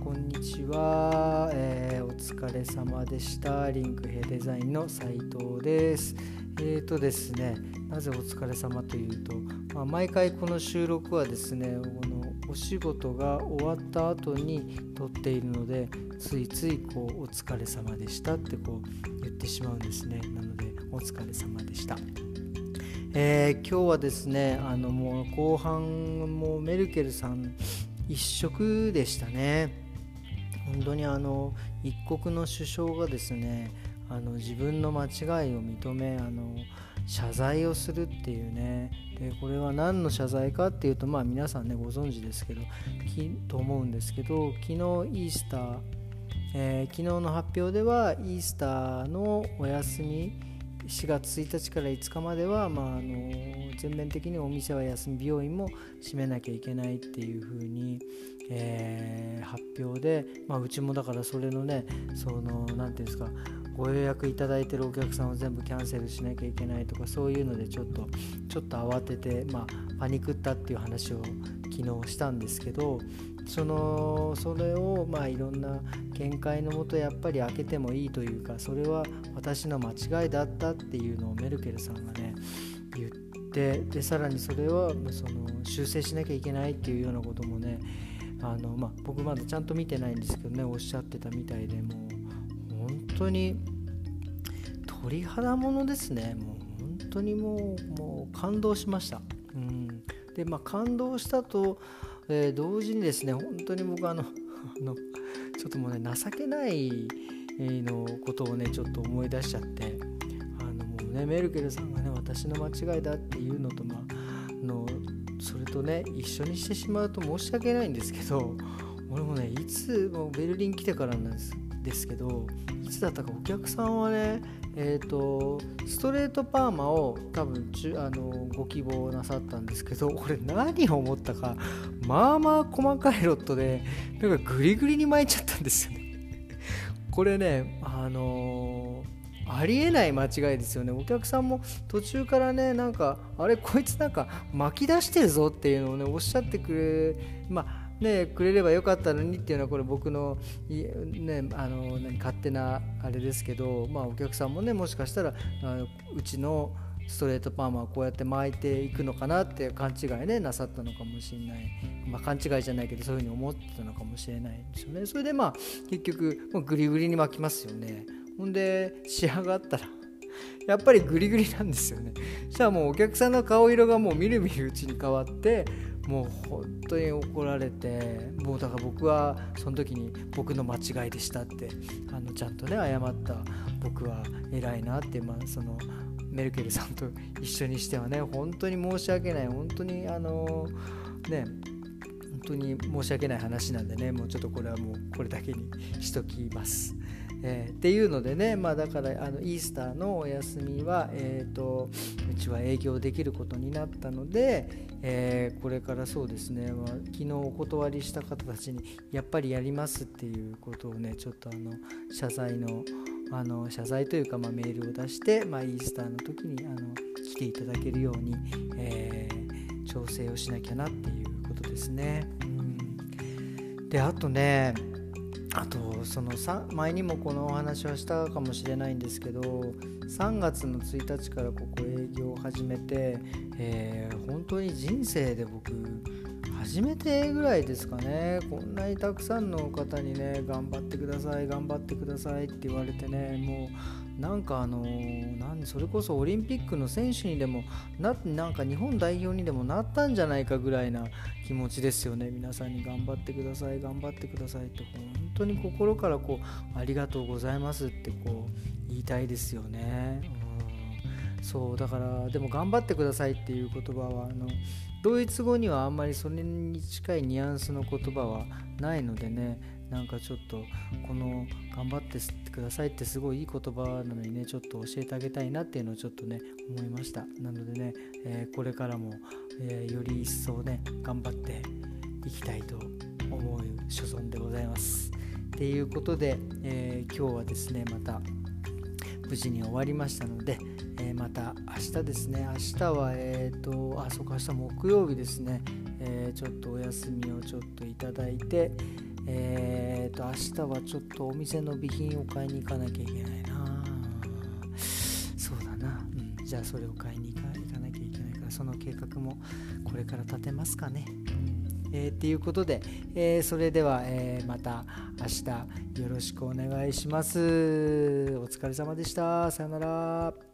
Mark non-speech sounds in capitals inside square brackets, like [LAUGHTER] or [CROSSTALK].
こんにちは、えー、お疲れ様でした。リンクヘデザインの斉藤です。えーとですねなぜお疲れ様というと、まあ、毎回この収録はですねこのお仕事が終わった後に撮っているのでついついこうお疲れ様でしたってこう言ってしまうんですね。なのでお疲れ様でした。えー、今日はですねあのもう後半もメルケルさん一色でしたね。本当にあの一国の首相がですねあの自分の間違いを認めあの謝罪をするっていうね。でこれは何の謝罪かっていうとまあ皆さんねご存知ですけどきと思うんですけど昨日イースター、えー、昨日の発表ではイースターのお休み4月1日から5日までは、まあ、あの全面的にお店は休み美容院も閉めなきゃいけないっていう風に、えー、発表で、まあ、うちもだからそれのねその何て言うんですかご予約いただいてるお客さんを全部キャンセルしなきゃいけないとかそういうのでちょっとちょっと慌てて、まあ、パニクったっていう話を昨日したんですけどそのそれをまあいろんな見解のもとやっぱり開けてもいいというかそれは私の間違いだったっていうのをメルケルさんがね言ってでさらにそれはその修正しなきゃいけないっていうようなこともねあの、まあ、僕まだちゃんと見てないんですけどねおっしゃってたみたいでもう本当に鳥肌ものですねもう本当にもうもう感動しました。うん、でまあ感動したとえー、同時にですね本当に僕あの [LAUGHS] あのちょっともうね情けないのことをねちょっと思い出しちゃってあのもうねメルケルさんがね私の間違いだっていうのとまあのそれとね一緒にしてしまうと申し訳ないんですけど俺もねいつもベルリン来てからなんですですけどいつだったかお客さんはねえーと、ストレートパーマを多分あのご希望なさったんですけど [LAUGHS] 俺何を思ったかまあまあ細かいロットでなんかグリグリに巻いちゃったんですよね。[LAUGHS] これねあのー、ありえない間違いですよね。お客さんも途中からねなんかあれこいつなんか巻き出してるぞっていうのをねおっしゃってくれまあね、くれればよかったのにっていうのはこれ僕の,、ね、あの何勝手なあれですけど、まあ、お客さんもねもしかしたらあのうちのストレートパーマはこうやって巻いていくのかなって勘違いねなさったのかもしれない、まあ、勘違いじゃないけどそういうふうに思ってたのかもしれないですよね。それでまあ結局もうグリグリに巻きますよね。ほんで仕上がったら [LAUGHS] やっぱりグリグリなんですよね。そしたらもうお客さんの顔色がもうみるみるうちに変わってもう本当に怒られてもうだから僕はその時に僕の間違いでしたってあのちゃんとね謝った僕は偉いなって、まあ、そのメルケルさんと一緒にしてはね本当に申し訳ない本当にあのね本当に申し訳ない話なんでねもうちょっとこれはもうこれだけにしときます。えー、っていうのでね、まあ、だからあのイースターのお休みは、えーと、うちは営業できることになったので、えー、これからそうですね、まあ、昨日お断りした方たちにやっぱりやりますっていうことをねちょっとあの謝罪のあの謝罪というか、まあ、メールを出して、まあ、イースターの時にあの来ていただけるように、えー、調整をしなきゃなっていうことですね。うん、であとねあとその前にもこのお話はしたかもしれないんですけど3月の1日からここ営業を始めて、えー、本当に人生で僕初めてぐらいですかね。こんなにたくさんの方にね頑張ってください頑張ってくださいって言われてねもうなんかあのなんそれこそオリンピックの選手にでもななんか日本代表にでもなったんじゃないかぐらいな気持ちですよね。皆さんに頑張ってください頑張ってくださいって本当に心からこうありがとうございますってこう言いたいですよね。そうだからでも頑張ってくださいっていう言葉はあのドイツ語にはあんまりそれに近いニュアンスの言葉はないのでねなんかちょっとこの頑張ってくださいってすごいいい言葉なのにねちょっと教えてあげたいなっていうのをちょっとね思いました。なのでね、えー、これからも、えー、より一層ね頑張っていきたいと思う所存でございます。っていうことで、えー、今日はですねまた無事に終わりましたので、えー、また明日ですね明日はえっ、ー、とあそうか明日木曜日ですね、えー、ちょっとお休みをちょっといただいて、えーと、明日はちょっとお店の備品を買いに行かなきゃいけないな。そうだな。うん、じゃあそれを買いに行かなきゃいけないから、その計画もこれから立てますかね。えー、っていうことで、えー、それでは、えー、また明日よろしくお願いします。お疲れ様でした。さよなら。